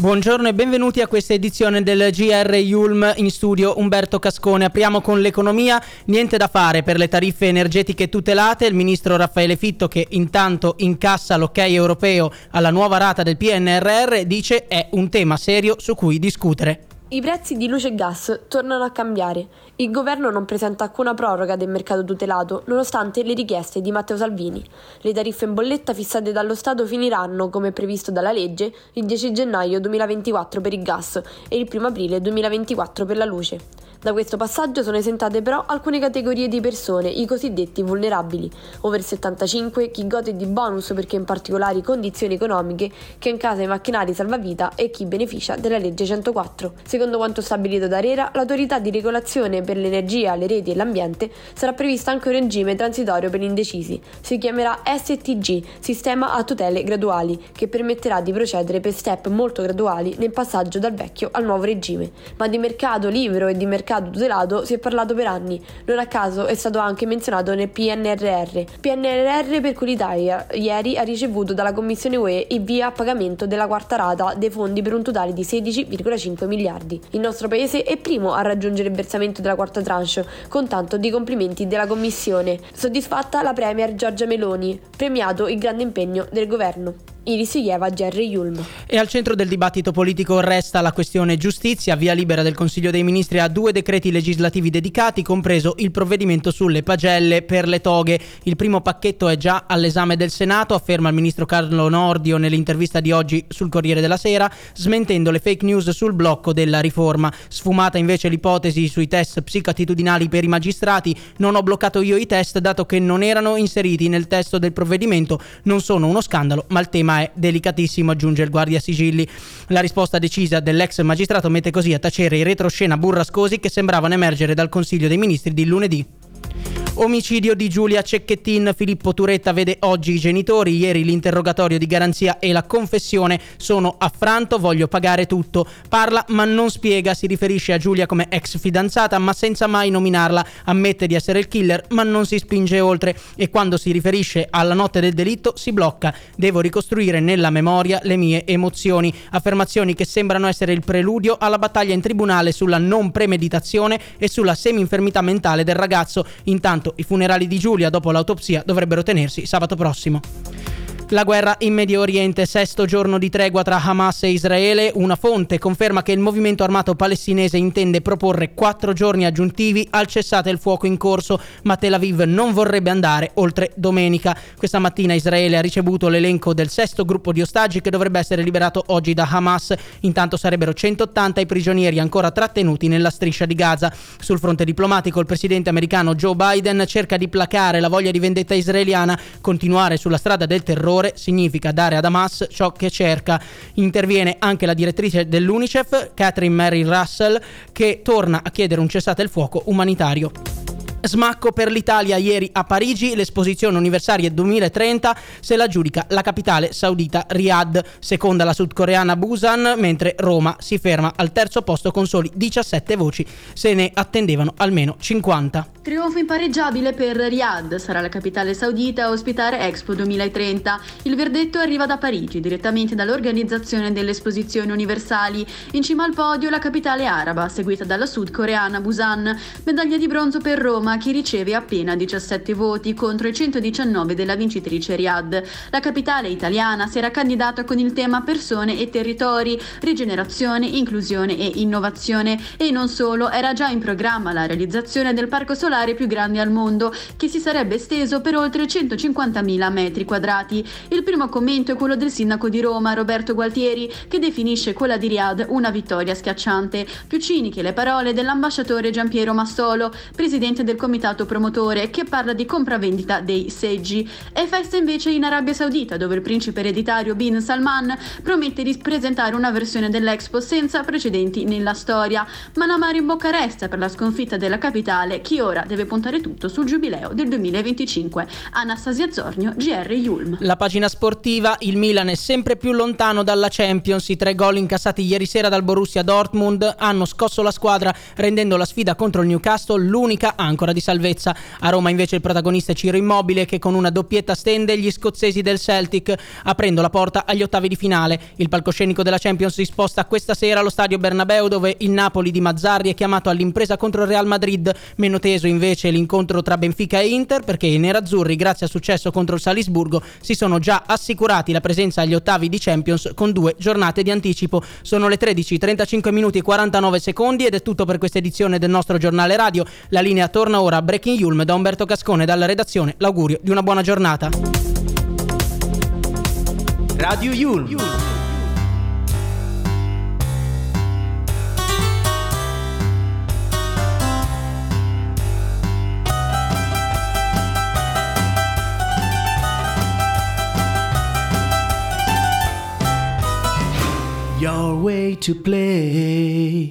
Buongiorno e benvenuti a questa edizione del GR Yulm in studio Umberto Cascone. Apriamo con l'economia, niente da fare per le tariffe energetiche tutelate. Il ministro Raffaele Fitto che intanto incassa l'ok europeo alla nuova rata del PNRR dice è un tema serio su cui discutere. I prezzi di luce e gas tornano a cambiare. Il governo non presenta alcuna proroga del mercato tutelato, nonostante le richieste di Matteo Salvini. Le tariffe in bolletta fissate dallo Stato finiranno, come previsto dalla legge, il 10 gennaio 2024 per il gas e il 1 aprile 2024 per la luce. Da questo passaggio sono esentate però alcune categorie di persone, i cosiddetti vulnerabili, over 75, chi gode di bonus perché in particolari condizioni economiche, chi ha in casa i macchinari salvavita e chi beneficia della legge 104. Secondo quanto stabilito da Rera, l'autorità di regolazione per l'energia, le reti e l'ambiente sarà prevista anche un regime transitorio per indecisi. Si chiamerà STG, Sistema a tutele graduali, che permetterà di procedere per step molto graduali nel passaggio dal vecchio al nuovo regime. Ma di mercato libero e di mercato mercato tutelato si è parlato per anni, non a caso è stato anche menzionato nel PNRR. PNRR per cui l'Italia ieri ha ricevuto dalla Commissione UE il via a pagamento della quarta rata dei fondi per un totale di 16,5 miliardi. Il nostro paese è primo a raggiungere il versamento della quarta tranche, con tanto di complimenti della Commissione. Soddisfatta la Premier Giorgia Meloni, premiato il grande impegno del governo. Iris Ieva, Jerry Yulm. E al centro del dibattito politico resta la questione giustizia, via libera del Consiglio dei Ministri a due decreti legislativi dedicati, compreso il provvedimento sulle pagelle per le toghe. Il primo pacchetto è già all'esame del Senato, afferma il ministro Carlo Nordio nell'intervista di oggi sul Corriere della Sera, smentendo le fake news sul blocco della riforma. Sfumata invece l'ipotesi sui test psicoattitudinali per i magistrati, non ho bloccato io i test dato che non erano inseriti nel testo del provvedimento, non sono uno scandalo, ma il tema è delicatissimo, aggiunge il guardia sigilli. La risposta decisa dell'ex magistrato mette così a tacere i retroscena burrascosi che sembravano emergere dal Consiglio dei Ministri di lunedì. Omicidio di Giulia Cecchettin. Filippo Turetta vede oggi i genitori. Ieri l'interrogatorio di garanzia e la confessione sono affranto. Voglio pagare tutto. Parla ma non spiega. Si riferisce a Giulia come ex fidanzata ma senza mai nominarla. Ammette di essere il killer ma non si spinge oltre. E quando si riferisce alla notte del delitto si blocca. Devo ricostruire nella memoria le mie emozioni. Affermazioni che sembrano essere il preludio alla battaglia in tribunale sulla non premeditazione e sulla semi-infermità mentale del ragazzo. Intanto i funerali di Giulia dopo l'autopsia dovrebbero tenersi sabato prossimo. La guerra in Medio Oriente, sesto giorno di tregua tra Hamas e Israele. Una fonte conferma che il movimento armato palestinese intende proporre quattro giorni aggiuntivi al cessate il fuoco in corso, ma Tel Aviv non vorrebbe andare oltre domenica. Questa mattina Israele ha ricevuto l'elenco del sesto gruppo di ostaggi che dovrebbe essere liberato oggi da Hamas. Intanto sarebbero 180 i prigionieri ancora trattenuti nella striscia di Gaza. Sul fronte diplomatico il presidente americano Joe Biden cerca di placare la voglia di vendetta israeliana, continuare sulla strada del terrore valore significa dare ad Hamas ciò che cerca. Interviene anche la direttrice dell'UNICEF, Catherine Mary Russell, che torna a chiedere un cessate il fuoco umanitario. Smacco per l'Italia ieri a Parigi, l'esposizione universaria 2030 se la giudica la capitale saudita Riyadh, seconda la sudcoreana Busan, mentre Roma si ferma al terzo posto con soli 17 voci, se ne attendevano almeno 50. Trionfo impareggiabile per Riyadh, sarà la capitale saudita a ospitare Expo 2030. Il verdetto arriva da Parigi, direttamente dall'organizzazione delle esposizioni universali. In cima al podio la capitale araba, seguita dalla sudcoreana Busan. Medaglia di bronzo per Roma Roma che riceve appena 17 voti contro i 119 della vincitrice Riyadh. La capitale italiana si era candidata con il tema persone e territori, rigenerazione, inclusione e innovazione e non solo, era già in programma la realizzazione del parco solare più grande al mondo che si sarebbe esteso per oltre 150.000 metri quadrati. Il primo commento è quello del sindaco di Roma, Roberto Gualtieri, che definisce quella di Riyadh una vittoria schiacciante. Più ciniche le parole dell'ambasciatore Giampiero Massolo, presidente del comitato promotore che parla di compravendita dei seggi. È festa invece in Arabia Saudita dove il principe ereditario Bin Salman promette di presentare una versione dell'Expo senza precedenti nella storia, ma l'amaro in bocca resta per la sconfitta della capitale chi ora deve puntare tutto sul giubileo del 2025. Anastasia Zornio, GR Yulm. La pagina sportiva, il Milan è sempre più lontano dalla Champions, i tre gol incassati ieri sera dal Borussia Dortmund hanno scosso la squadra rendendo la sfida contro il Newcastle l'unica ancora ancora di salvezza. A Roma invece il protagonista è Ciro Immobile che con una doppietta stende gli scozzesi del Celtic, aprendo la porta agli ottavi di finale. Il palcoscenico della Champions si sposta questa sera allo stadio Bernabeu dove il Napoli di Mazzarri è chiamato all'impresa contro il Real Madrid. Meno teso invece l'incontro tra Benfica e Inter perché i nerazzurri grazie al successo contro il Salisburgo si sono già assicurati la presenza agli ottavi di Champions con due giornate di anticipo. Sono le 13, 35 minuti e 49 secondi ed è tutto per questa edizione del nostro giornale radio. La linea torna ora a Breaking Yulm da Umberto Cascone dalla redazione. L'augurio di una buona giornata. Radio Yulm. Your way to play.